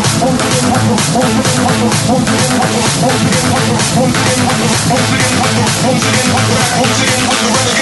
once again, once again,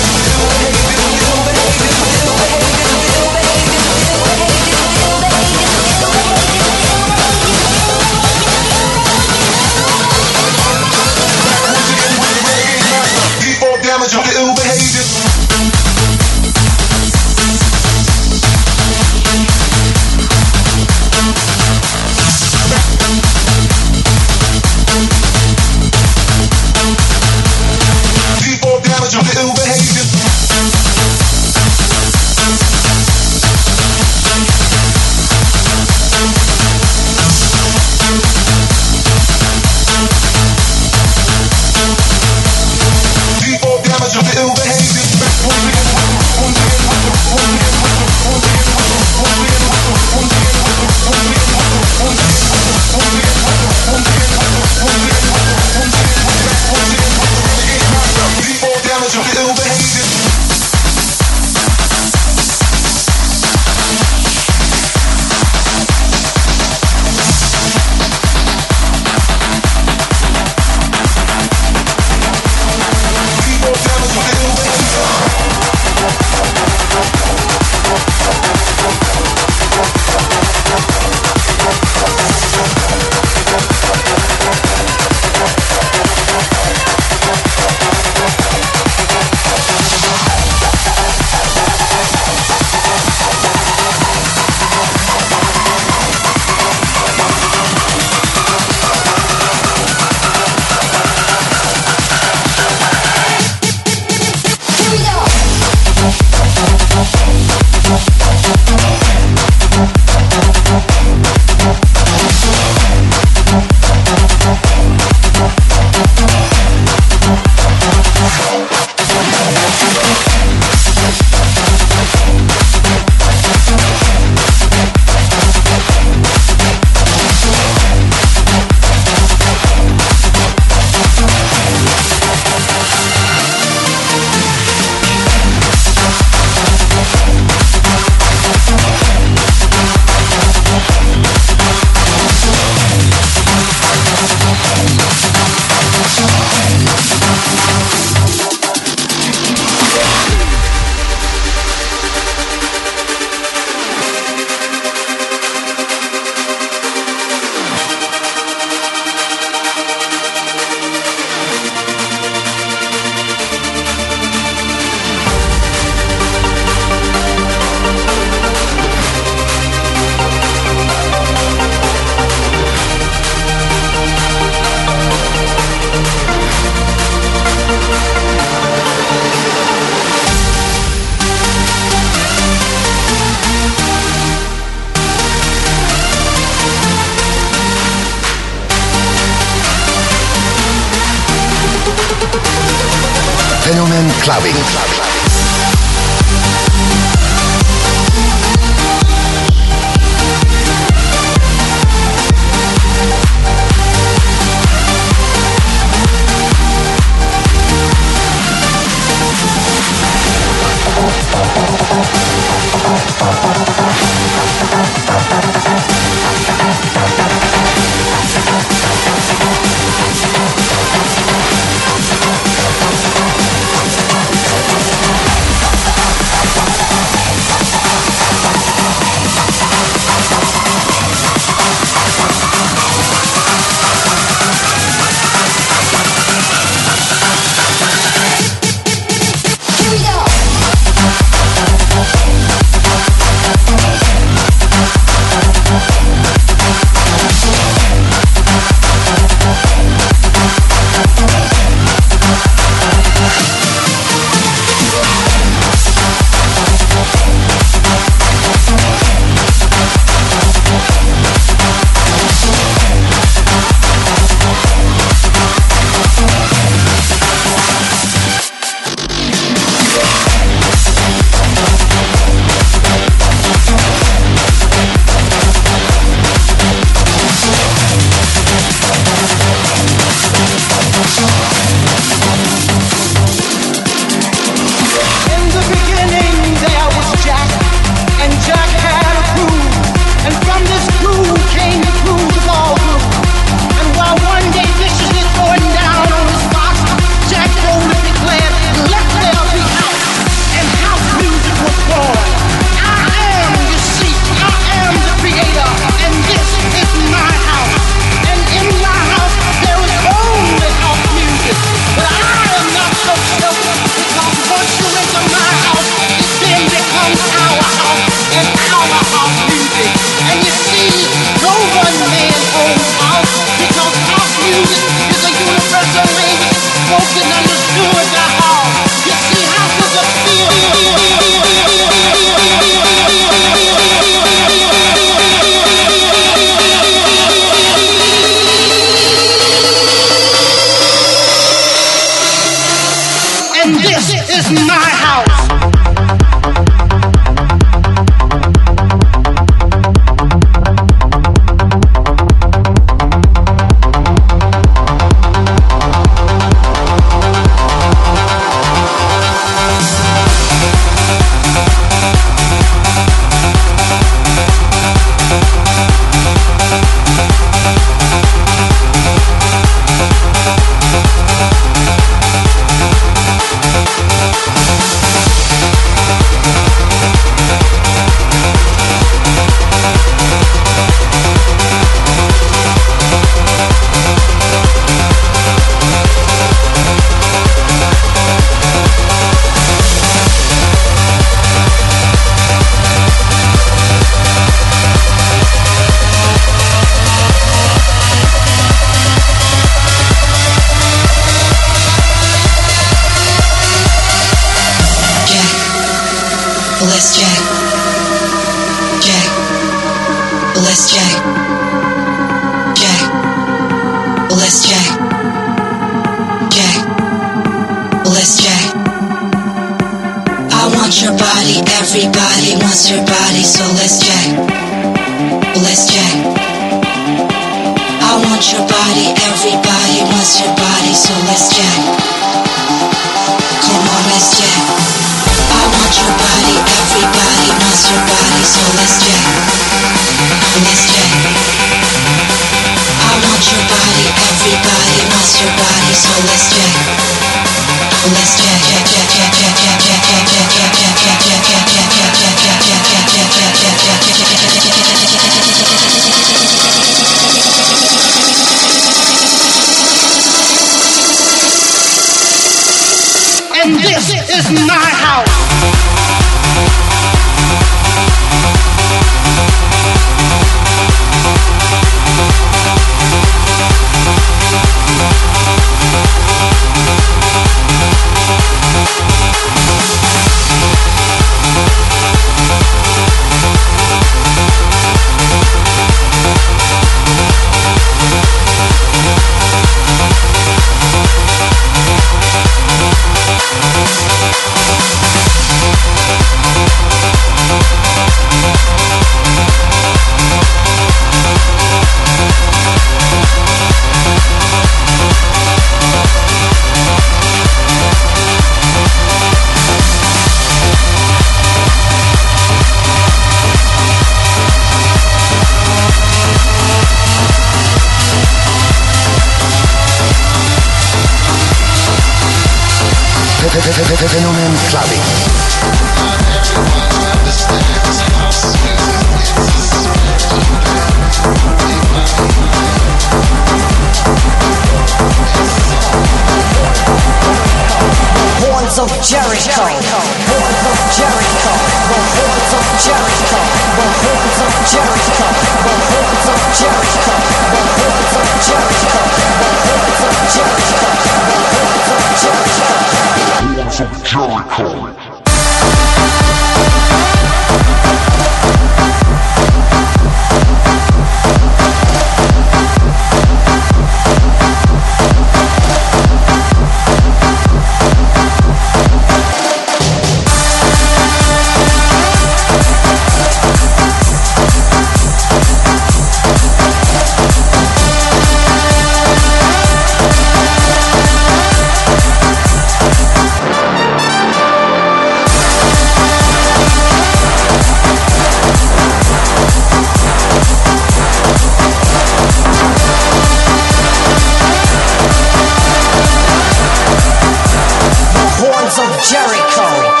walls of Jericho.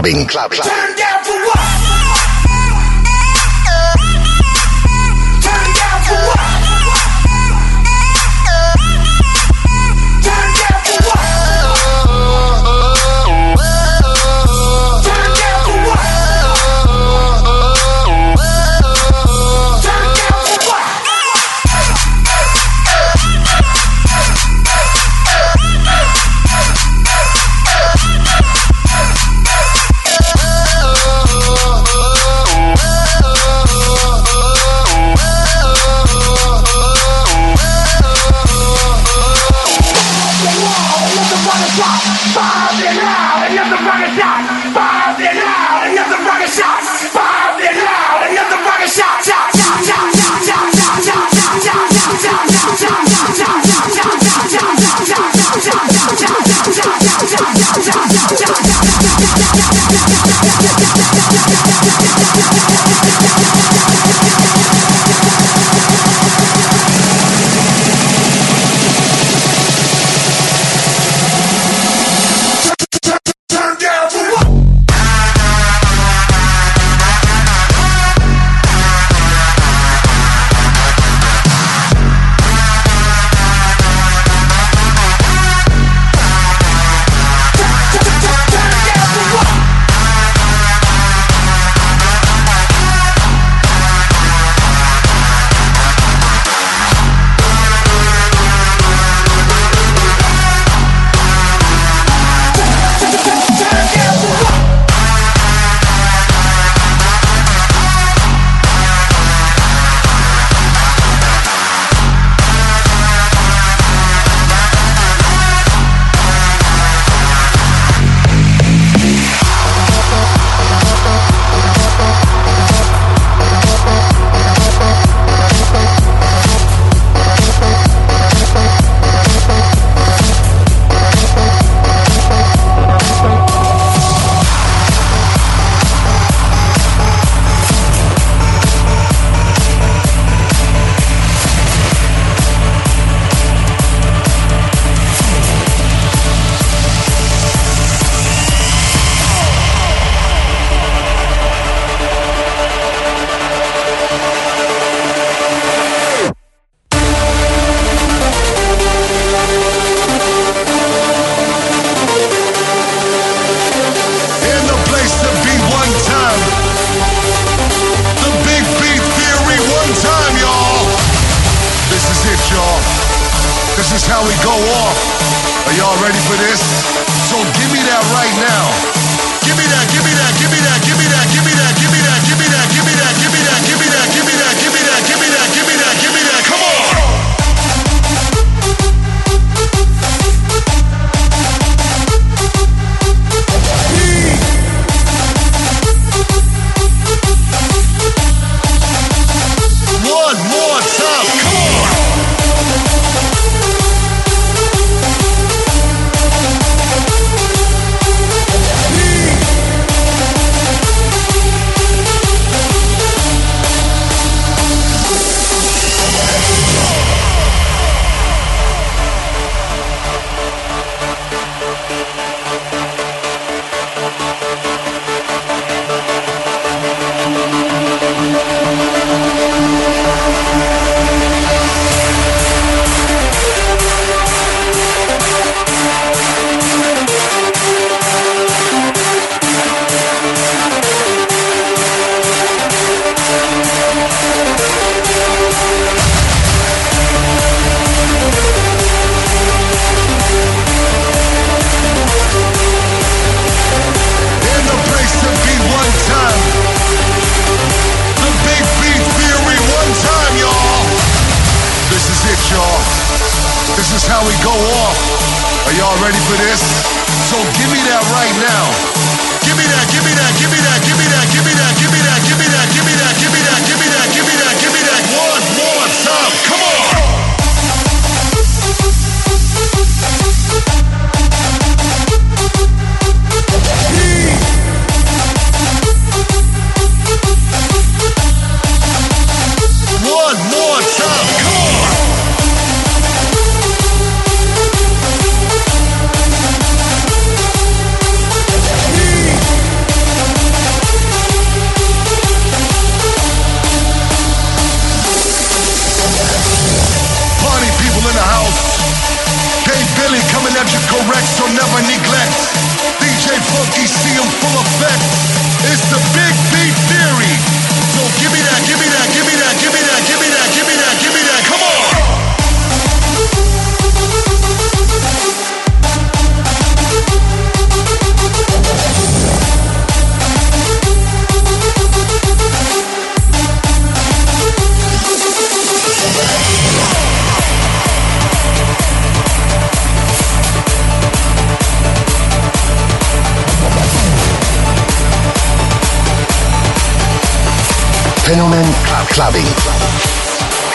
Clubbing, clubbing,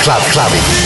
Club Clubbing.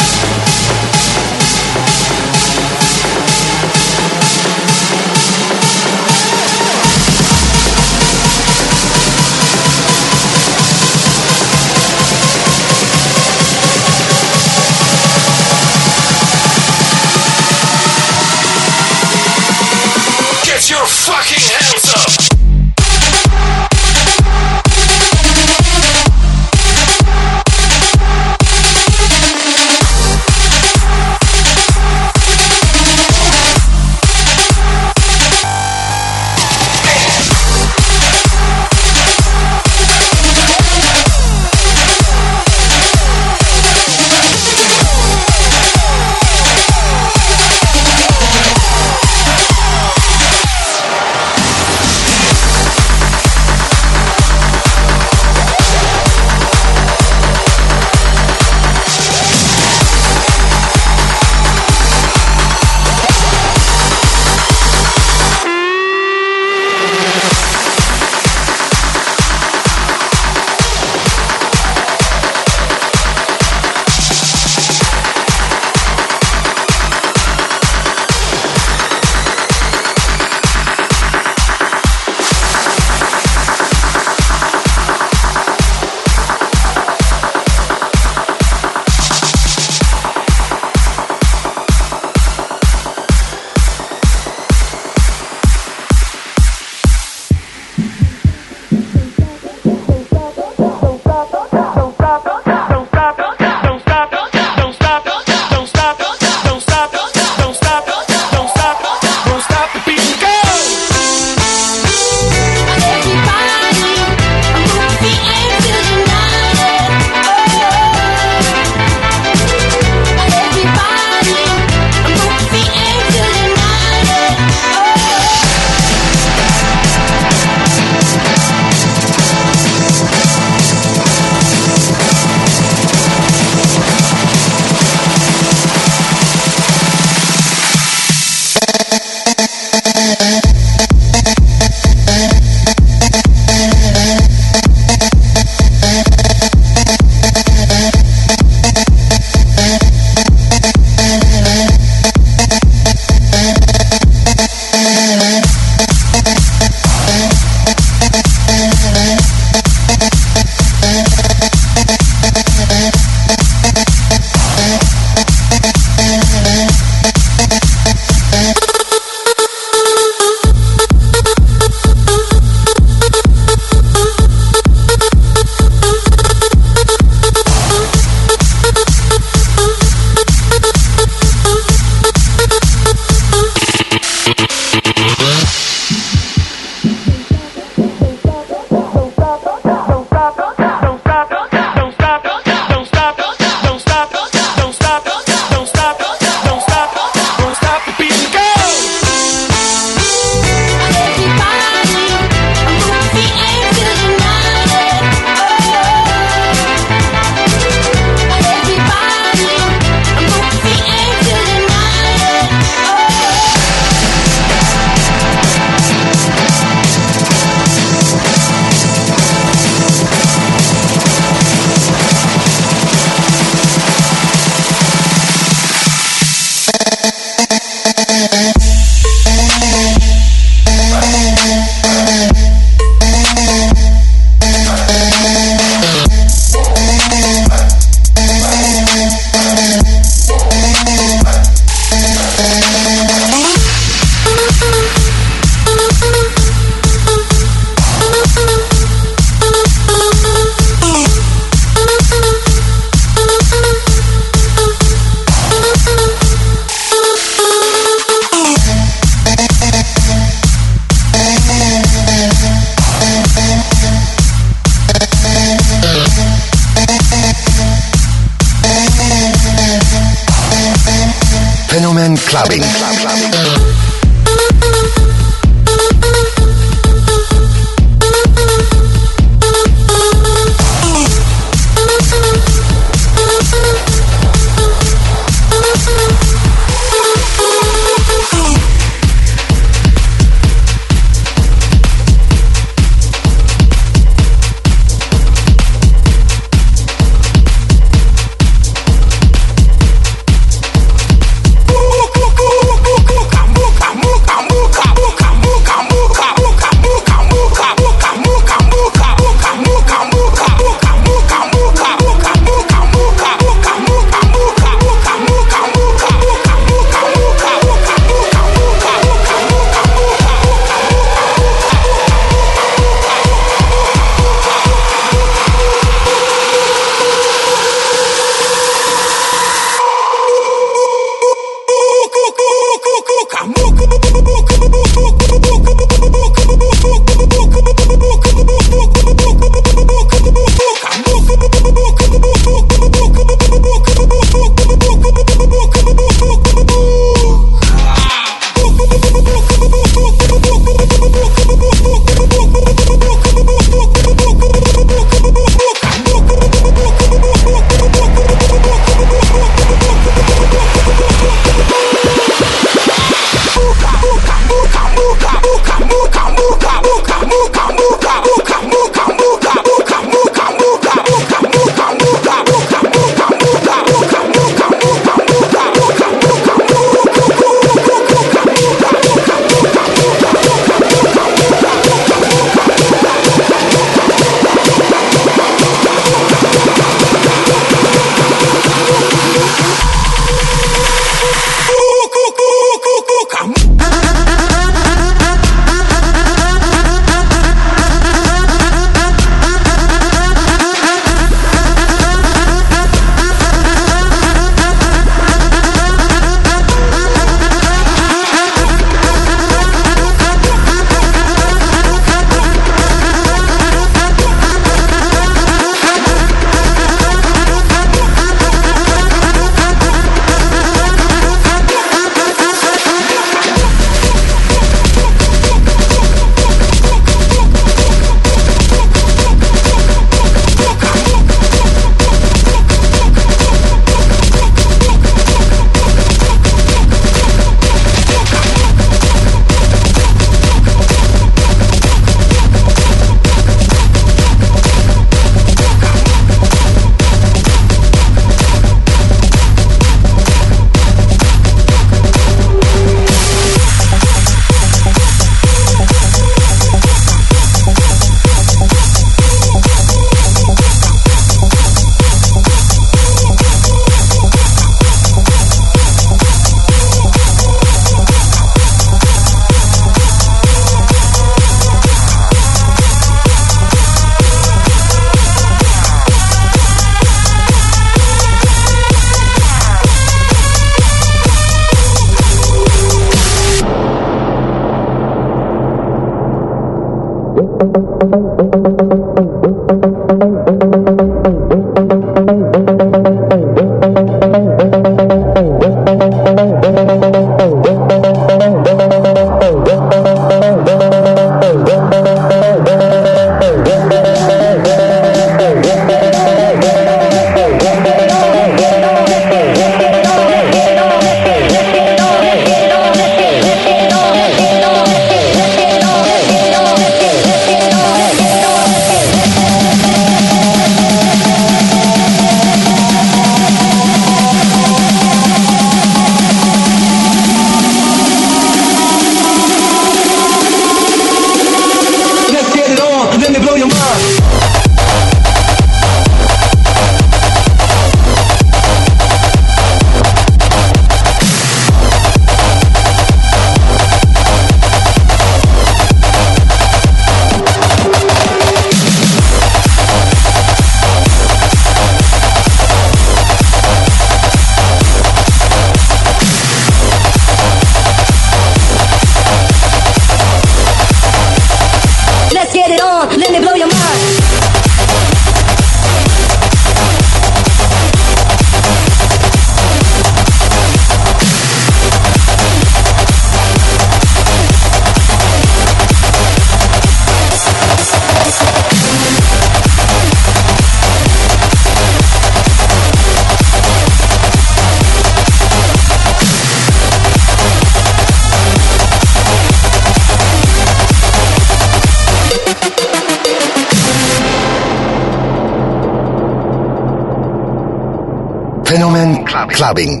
Clubbing.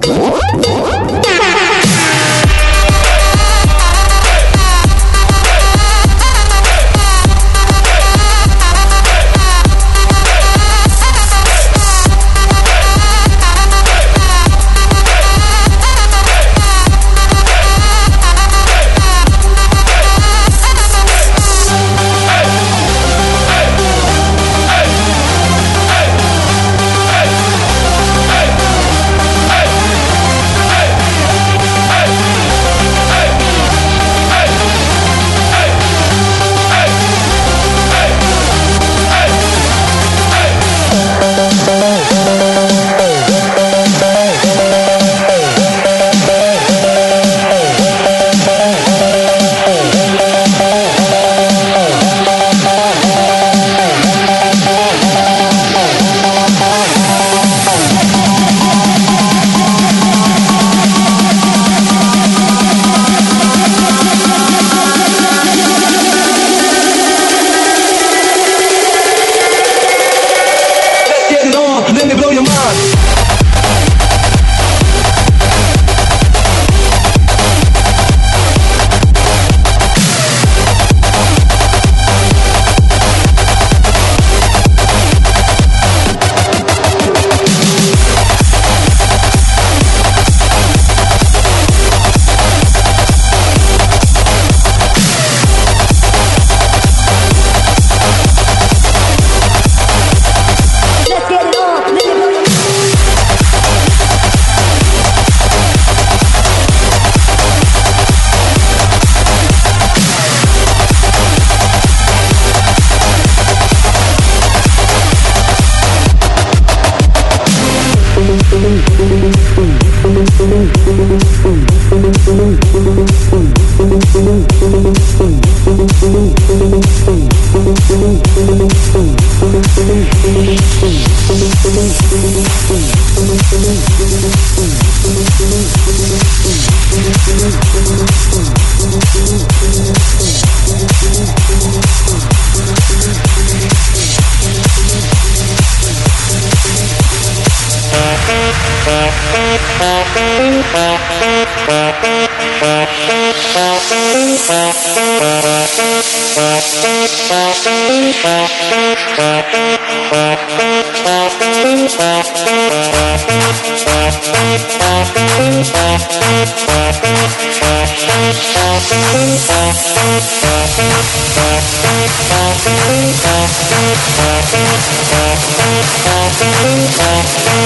Fall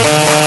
to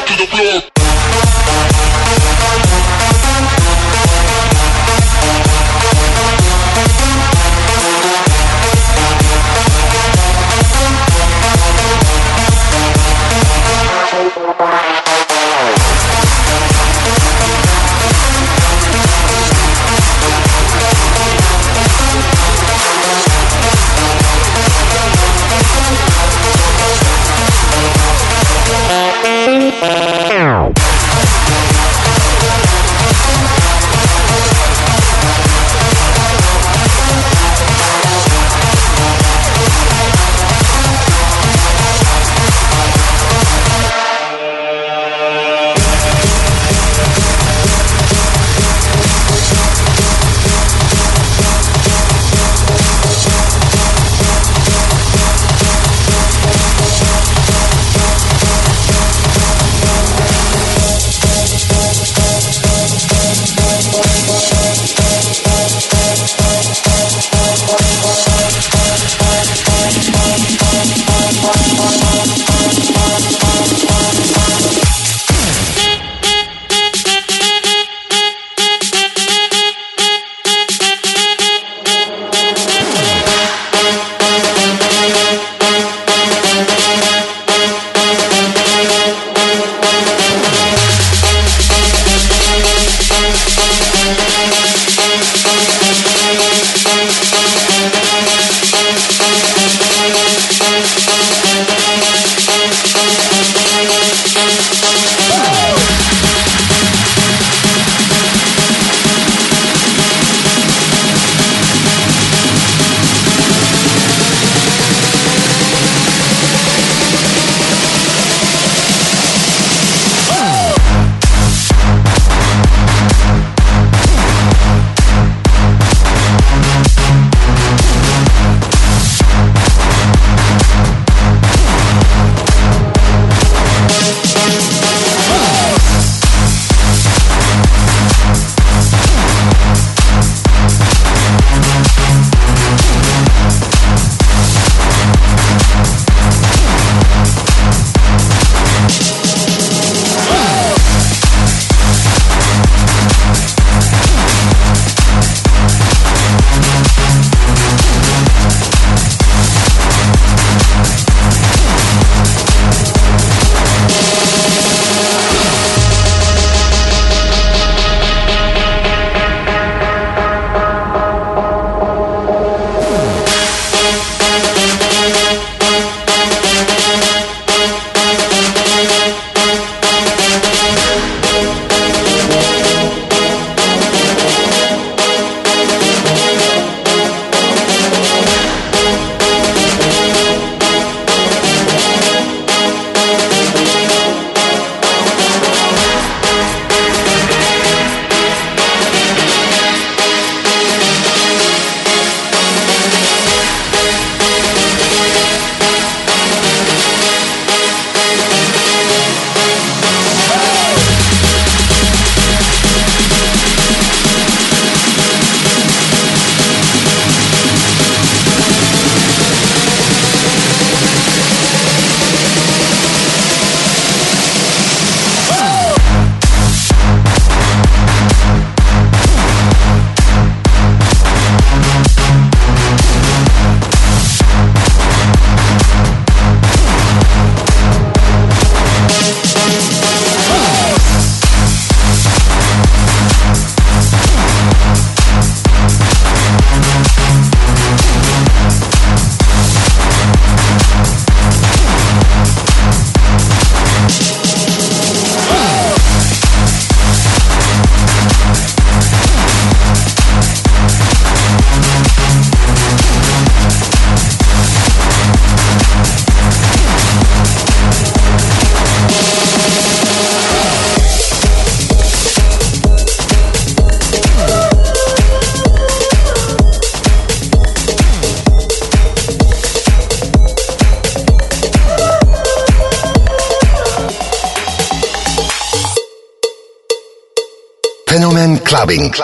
to the floor. Bye. Clubbing, club,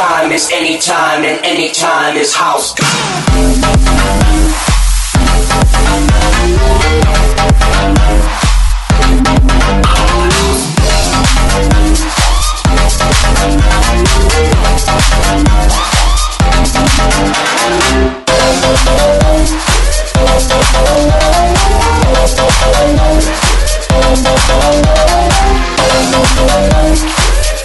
time is any time and any time is house.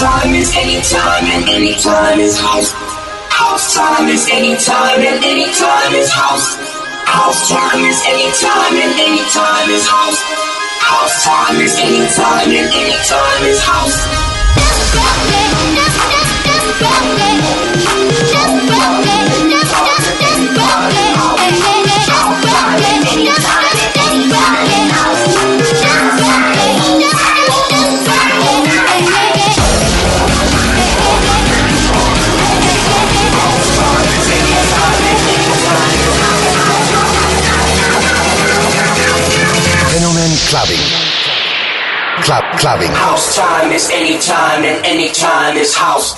time is any time and any time is house. House time is any time and any time is house. House time is any time and any time is house. House time is any time and any time is house. clubbing. House time is any time and any time is house.